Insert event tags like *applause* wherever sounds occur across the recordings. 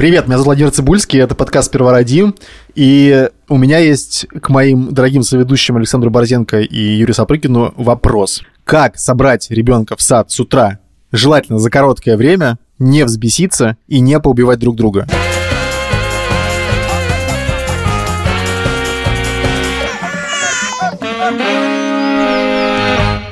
Привет, меня зовут Владимир Цибульский, это подкаст «Первородим», и у меня есть к моим дорогим соведущим Александру Борзенко и Юрию Сапрыкину вопрос. Как собрать ребенка в сад с утра, желательно за короткое время, не взбеситься и не поубивать друг друга?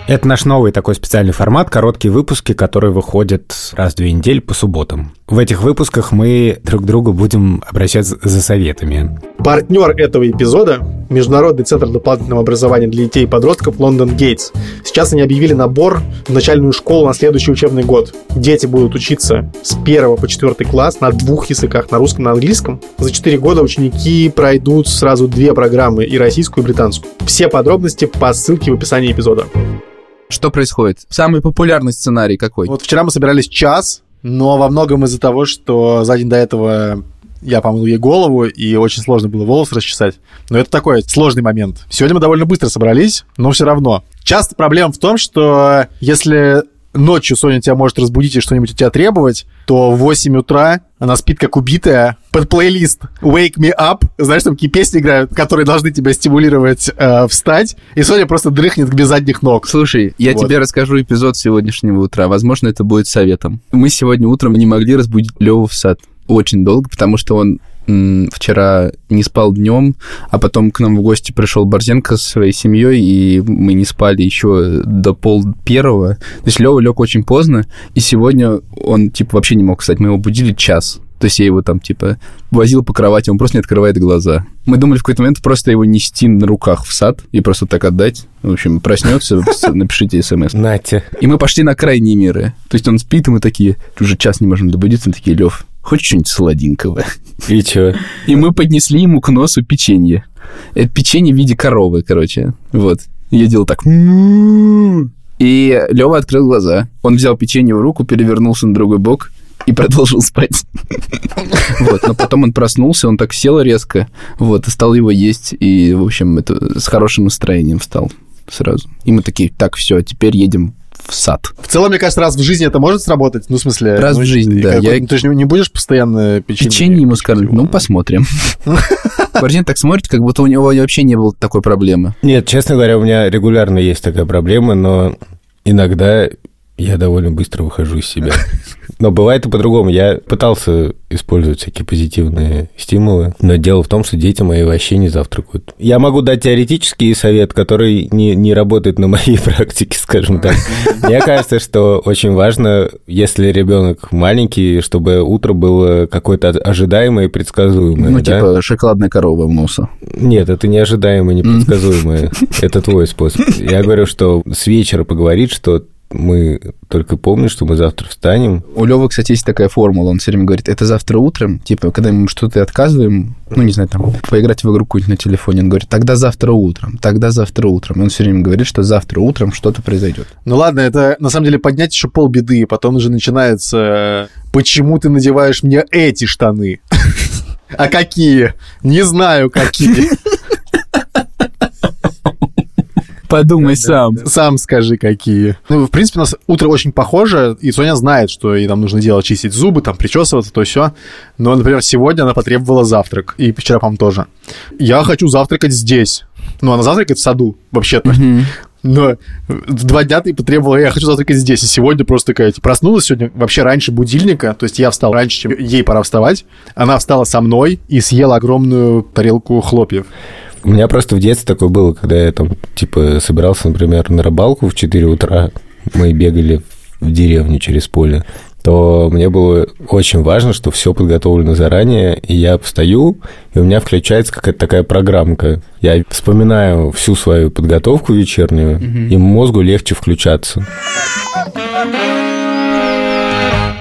Это наш новый такой специальный формат, короткие выпуски, которые выходят раз в две недели по субботам. В этих выпусках мы друг к другу будем обращаться за советами. Партнер этого эпизода – Международный центр дополнительного образования для детей и подростков Лондон Гейтс. Сейчас они объявили набор в начальную школу на следующий учебный год. Дети будут учиться с 1 по 4 класс на двух языках, на русском и на английском. За 4 года ученики пройдут сразу две программы, и российскую, и британскую. Все подробности по ссылке в описании эпизода. Что происходит? Самый популярный сценарий какой? Вот вчера мы собирались час, но во многом из-за того, что за день до этого я помыл ей голову, и очень сложно было волосы расчесать. Но это такой сложный момент. Сегодня мы довольно быстро собрались, но все равно. Часто проблема в том, что если ночью Соня тебя может разбудить и что-нибудь у тебя требовать, то в 8 утра она спит как убитая под плейлист Wake Me Up. Знаешь, там такие песни играют, которые должны тебя стимулировать э, встать. И Соня просто дрыхнет без задних ног. Слушай, я вот. тебе расскажу эпизод сегодняшнего утра. Возможно, это будет советом. Мы сегодня утром не могли разбудить Леву в сад очень долго, потому что он вчера не спал днем, а потом к нам в гости пришел Борзенко со своей семьей, и мы не спали еще до пол первого. То есть Лева лег очень поздно, и сегодня он, типа, вообще не мог встать. Мы его будили час. То есть я его там, типа, возил по кровати, он просто не открывает глаза. Мы думали в какой-то момент просто его нести на руках в сад и просто так отдать. В общем, проснется, *laughs* напишите смс. Натя. И мы пошли на крайние меры. То есть он спит, и мы такие, уже час не можем добудиться, мы такие, Лев, хочешь что-нибудь сладенького? И что? И мы поднесли ему к носу печенье. Это печенье в виде коровы, короче. Вот. Я делал так. И Лева открыл глаза. Он взял печенье в руку, перевернулся на другой бок и продолжил спать. Вот, но потом он проснулся, он так сел резко, вот, и стал его есть, и, в общем, это с хорошим настроением встал сразу. И мы такие, так, все, теперь едем в сад. В целом, мне кажется, раз в жизни это может сработать. Ну, в смысле... Раз ну, в жизни, да. Я... Ты же не будешь постоянно печенье... Печенье ему скормить? Ну, посмотрим. *laughs* Борзин так смотрит, как будто у него вообще не было такой проблемы. Нет, честно говоря, у меня регулярно есть такая проблема, но иногда я довольно быстро выхожу из себя. *laughs* Но бывает и по-другому. Я пытался использовать всякие позитивные стимулы, но дело в том, что дети мои вообще не завтракают. Я могу дать теоретический совет, который не, не работает на моей *laughs* практике, скажем так. *laughs* Мне кажется, что очень важно, если ребенок маленький, чтобы утро было какое-то ожидаемое и предсказуемое. Ну, да? типа шоколадная корова в носа. Нет, это не ожидаемое, не предсказуемое. Это твой способ. Я говорю, что с вечера поговорить, что мы только помним, что мы завтра встанем. У Лёвы, кстати, есть такая формула. Он все время говорит, это завтра утром. Типа, когда мы что-то отказываем, ну, не знаю, там, поиграть в игру какую-нибудь на телефоне, он говорит, тогда завтра утром, тогда завтра утром. И он все время говорит, что завтра утром что-то произойдет. Ну ладно, это на самом деле поднять еще полбеды, потом уже начинается, почему ты надеваешь мне эти штаны? *laughs* А какие? Не знаю, какие. Подумай сам. Сам скажи, какие. Ну, в принципе, у нас утро очень похоже, и Соня знает, что ей там нужно делать, чистить зубы, там, причесываться, то все. Но, например, сегодня она потребовала завтрак, и вчера, по-моему, тоже. Я хочу завтракать здесь. Ну, она завтракает в саду, вообще-то. Но два дня ты потребовала, я хочу завтракать здесь. И сегодня просто такая, типа, проснулась сегодня вообще раньше будильника. То есть я встал раньше, чем ей пора вставать. Она встала со мной и съела огромную тарелку хлопьев. У меня просто в детстве такое было, когда я там, типа, собирался, например, на рыбалку в 4 утра, мы бегали в деревню через поле, то мне было очень важно, что все подготовлено заранее, и я встаю, и у меня включается какая-то такая программка. Я вспоминаю всю свою подготовку вечернюю, mm-hmm. и мозгу легче включаться.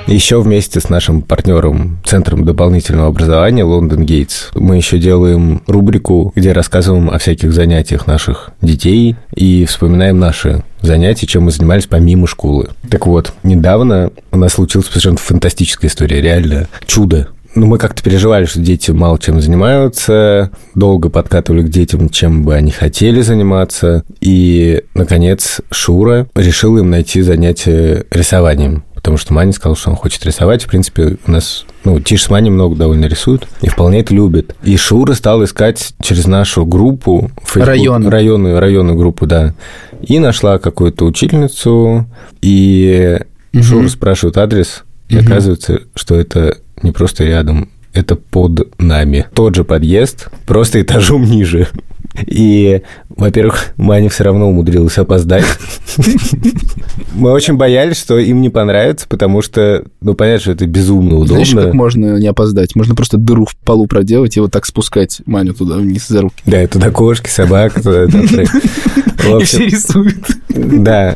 Еще вместе с нашим партнером Центром дополнительного образования Лондон Гейтс мы еще делаем рубрику, где рассказываем о всяких занятиях наших детей и вспоминаем наши занятия, чем мы занимались помимо школы. Так вот, недавно у нас случилась совершенно фантастическая история, реально чудо. Ну, мы как-то переживали, что дети мало чем занимаются, долго подкатывали к детям, чем бы они хотели заниматься. И, наконец, Шура решила им найти занятие рисованием потому что Маня сказал, что он хочет рисовать. В принципе, у нас, ну, Тиш с Маней много довольно рисуют и вполне это любит. И Шура стал искать через нашу группу... Facebook, Районную. Районную, районную группу, да. И нашла какую-то учительницу, и Мгм. Шура спрашивает адрес, и Мгм. оказывается, что это не просто рядом, это под нами. Тот же подъезд, просто этажом ниже. И, во-первых, Маня все равно умудрилась опоздать. Мы очень боялись, что им не понравится, потому что, ну, понятно, что это безумно Знаешь, как удобно. можно не опоздать? Можно просто дыру в полу проделать и вот так спускать Маню туда вниз за руки. Да, и туда кошки, собака, туда, *laughs* И все рисуют. Да.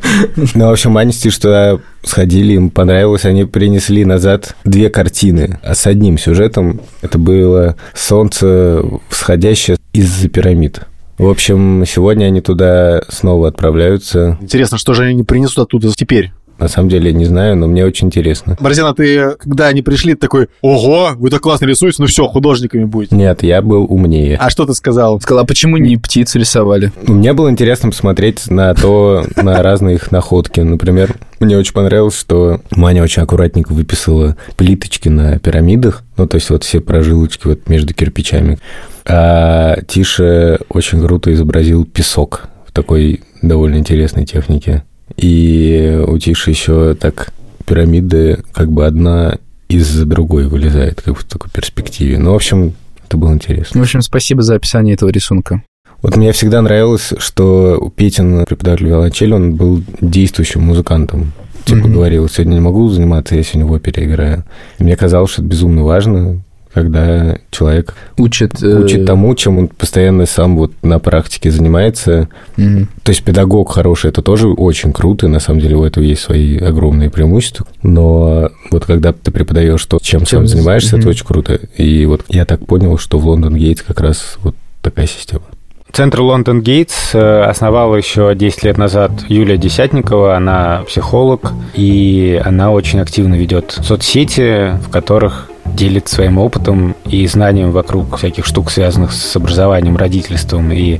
Ну, в общем, Аня с Тиш туда сходили, им понравилось. Они принесли назад две картины а с одним сюжетом. Это было солнце всходящее из-за пирамид. В общем, сегодня они туда снова отправляются. Интересно, что же они принесут оттуда теперь? На самом деле, не знаю, но мне очень интересно. Борзина, ты, когда они пришли, ты такой, ого, вы так классно рисуете, ну все, художниками будете. Нет, я был умнее. А что ты сказал? Сказала, а почему не птиц рисовали? Мне было интересно посмотреть на то, на разные их находки. Например, мне очень понравилось, что Маня очень аккуратненько выписала плиточки на пирамидах, ну, то есть вот все прожилочки вот между кирпичами. А Тиша очень круто изобразил песок в такой довольно интересной технике. И у Тиши еще так пирамиды как бы одна из-за другой вылезает, как в такой перспективе. Ну, в общем, это было интересно. В общем, спасибо за описание этого рисунка. Вот мне всегда нравилось, что Петин, преподаватель виолончели, он был действующим музыкантом. Типа Мгм. говорил, сегодня не могу заниматься, я сегодня в опере играю. И мне казалось, что это безумно важно, когда человек Учит... э, учит тому, чем он постоянно сам вот на практике занимается. мгм. То есть педагог хороший, это тоже очень круто, и на самом деле у этого есть свои огромные преимущества. Но вот когда ты преподаешь то, чем, Чем сам занимаешься, мгм. это очень круто. И вот я так понял, что в Лондон Гейтс как раз вот такая система. Центр Лондон Гейтс э, основала еще 10 лет назад Юлия Десятникова. Она психолог, и она очень активно ведет соцсети, в которых делит своим опытом и знанием вокруг всяких штук, связанных с образованием, родительством и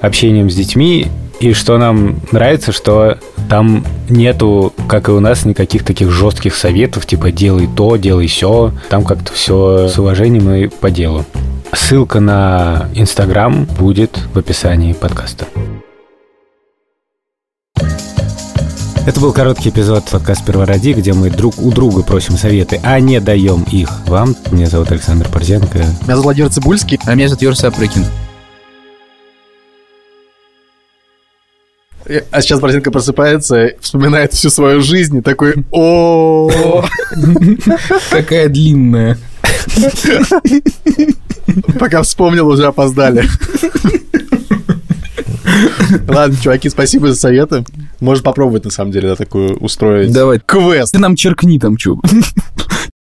общением с детьми. И что нам нравится, что там нету, как и у нас, никаких таких жестких советов, типа делай то, делай все. Там как-то все с уважением и по делу. Ссылка на Инстаграм будет в описании подкаста. Это был короткий эпизод подкаста «Первороди», где мы друг у друга просим советы, а не даем их вам. Меня зовут Александр Борзенко. Меня зовут Владимир Цибульский. А меня зовут Юр Сапрыкин. А сейчас Борзенко просыпается, вспоминает всю свою жизнь и такой, о *laughs* Какая длинная. Пока вспомнил, уже опоздали. *laughs* Ладно, чуваки, спасибо за советы. Может попробовать, на самом деле, да, такую устроить. Давай. Квест. Ты нам черкни там, чё.